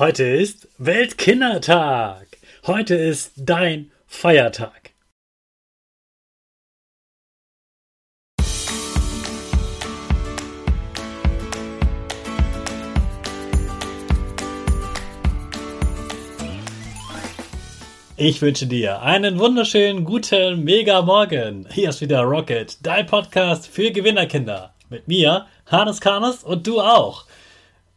Heute ist Weltkindertag. Heute ist dein Feiertag. Ich wünsche dir einen wunderschönen guten Mega Morgen. Hier ist wieder Rocket, dein Podcast für Gewinnerkinder. Mit mir, Hannes Karnes und du auch.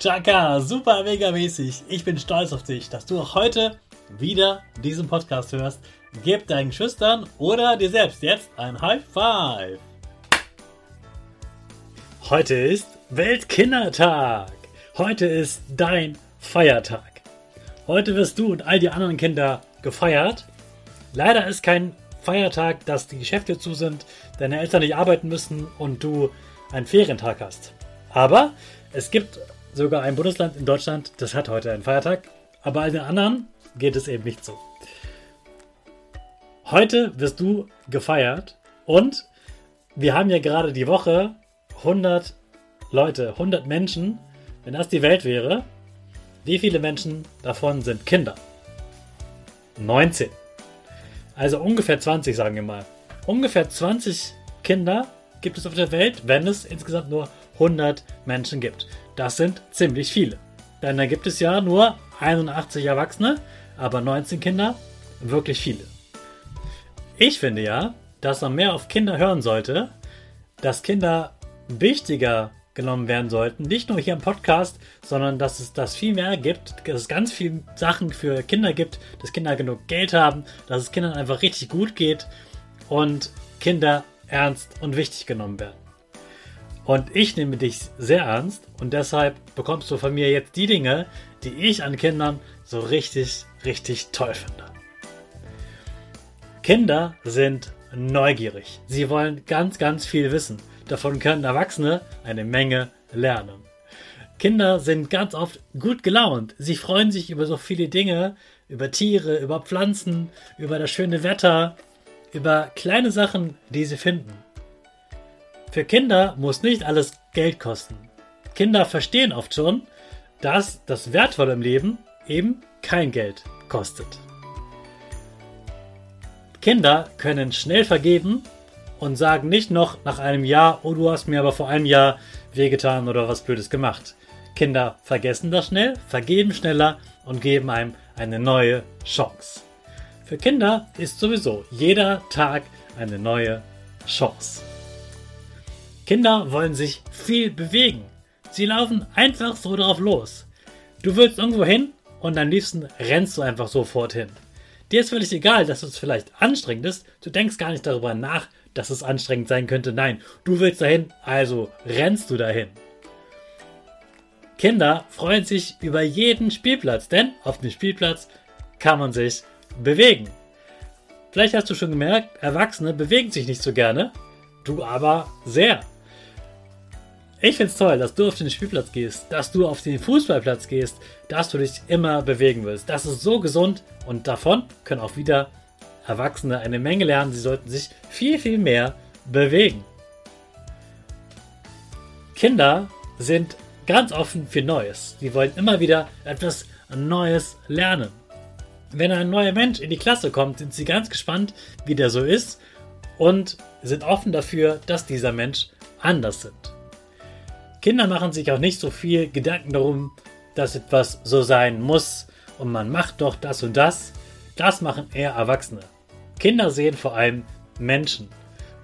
Chaka, super mega mäßig. Ich bin stolz auf dich, dass du auch heute wieder diesen Podcast hörst. Gib deinen Schüchtern oder dir selbst jetzt ein High Five. Heute ist Weltkindertag. Heute ist dein Feiertag. Heute wirst du und all die anderen Kinder gefeiert. Leider ist kein Feiertag, dass die Geschäfte zu sind, deine Eltern nicht arbeiten müssen und du einen Ferientag hast. Aber es gibt sogar ein Bundesland in Deutschland, das hat heute einen Feiertag, aber all den anderen geht es eben nicht so. Heute wirst du gefeiert und wir haben ja gerade die Woche 100 Leute, 100 Menschen. Wenn das die Welt wäre, wie viele Menschen davon sind Kinder? 19. Also ungefähr 20, sagen wir mal. Ungefähr 20 Kinder gibt es auf der Welt, wenn es insgesamt nur 100 Menschen gibt. Das sind ziemlich viele. Denn da gibt es ja nur 81 Erwachsene, aber 19 Kinder, wirklich viele. Ich finde ja, dass man mehr auf Kinder hören sollte, dass Kinder wichtiger genommen werden sollten, nicht nur hier im Podcast, sondern dass es das viel mehr gibt, dass es ganz viele Sachen für Kinder gibt, dass Kinder genug Geld haben, dass es Kindern einfach richtig gut geht und Kinder ernst und wichtig genommen werden. Und ich nehme dich sehr ernst und deshalb bekommst du von mir jetzt die Dinge, die ich an Kindern so richtig, richtig toll finde. Kinder sind neugierig. Sie wollen ganz, ganz viel wissen. Davon können Erwachsene eine Menge lernen. Kinder sind ganz oft gut gelaunt. Sie freuen sich über so viele Dinge, über Tiere, über Pflanzen, über das schöne Wetter, über kleine Sachen, die sie finden. Für Kinder muss nicht alles Geld kosten. Kinder verstehen oft schon, dass das Wertvolle im Leben eben kein Geld kostet. Kinder können schnell vergeben und sagen nicht noch nach einem Jahr, oh du hast mir aber vor einem Jahr wehgetan oder was Blödes gemacht. Kinder vergessen das schnell, vergeben schneller und geben einem eine neue Chance. Für Kinder ist sowieso jeder Tag eine neue Chance. Kinder wollen sich viel bewegen. Sie laufen einfach so drauf los. Du willst irgendwo hin und am liebsten rennst du einfach sofort hin. Dir ist völlig egal, dass es vielleicht anstrengend ist. Du denkst gar nicht darüber nach, dass es anstrengend sein könnte. Nein, du willst dahin, also rennst du dahin. Kinder freuen sich über jeden Spielplatz, denn auf dem Spielplatz kann man sich bewegen. Vielleicht hast du schon gemerkt, Erwachsene bewegen sich nicht so gerne, du aber sehr. Ich finde es toll, dass du auf den Spielplatz gehst, dass du auf den Fußballplatz gehst, dass du dich immer bewegen willst. Das ist so gesund und davon können auch wieder Erwachsene eine Menge lernen. Sie sollten sich viel, viel mehr bewegen. Kinder sind ganz offen für Neues. Sie wollen immer wieder etwas Neues lernen. Wenn ein neuer Mensch in die Klasse kommt, sind sie ganz gespannt, wie der so ist und sind offen dafür, dass dieser Mensch anders sind. Kinder machen sich auch nicht so viel Gedanken darum, dass etwas so sein muss und man macht doch das und das. Das machen eher Erwachsene. Kinder sehen vor allem Menschen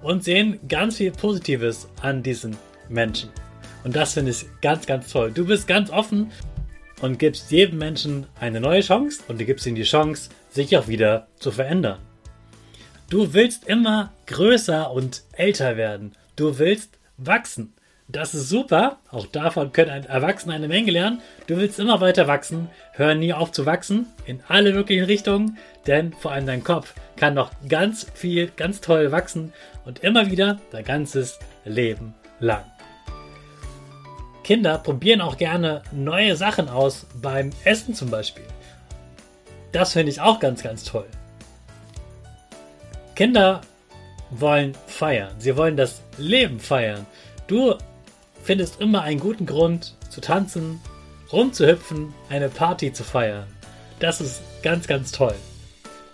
und sehen ganz viel Positives an diesen Menschen. Und das finde ich ganz, ganz toll. Du bist ganz offen und gibst jedem Menschen eine neue Chance und du gibst ihm die Chance, sich auch wieder zu verändern. Du willst immer größer und älter werden. Du willst wachsen. Das ist super. Auch davon können ein Erwachsene eine Menge lernen. Du willst immer weiter wachsen. Hör nie auf zu wachsen. In alle möglichen Richtungen. Denn vor allem dein Kopf kann noch ganz viel, ganz toll wachsen. Und immer wieder dein ganzes Leben lang. Kinder probieren auch gerne neue Sachen aus. Beim Essen zum Beispiel. Das finde ich auch ganz, ganz toll. Kinder wollen feiern. Sie wollen das Leben feiern. Du findest immer einen guten Grund zu tanzen, rumzuhüpfen, eine Party zu feiern. Das ist ganz, ganz toll.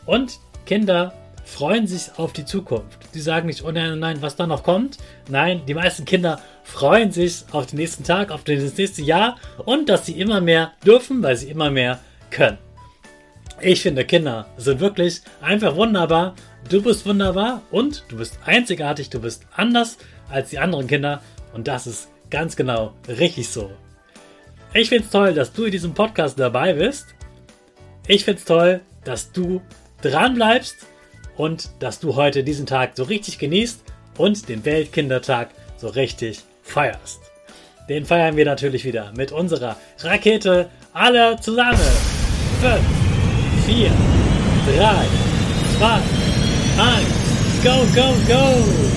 Und Kinder freuen sich auf die Zukunft. Die sagen nicht, oh nein, nein, was da noch kommt. Nein, die meisten Kinder freuen sich auf den nächsten Tag, auf das nächste Jahr und dass sie immer mehr dürfen, weil sie immer mehr können. Ich finde, Kinder sind wirklich einfach wunderbar. Du bist wunderbar und du bist einzigartig, du bist anders als die anderen Kinder und das ist Ganz genau, richtig so. Ich finde es toll, dass du in diesem Podcast dabei bist. Ich finde es toll, dass du dran bleibst und dass du heute diesen Tag so richtig genießt und den Weltkindertag so richtig feierst. Den feiern wir natürlich wieder mit unserer Rakete alle zusammen. 5, 4, 3, 2, 1, go, go, go!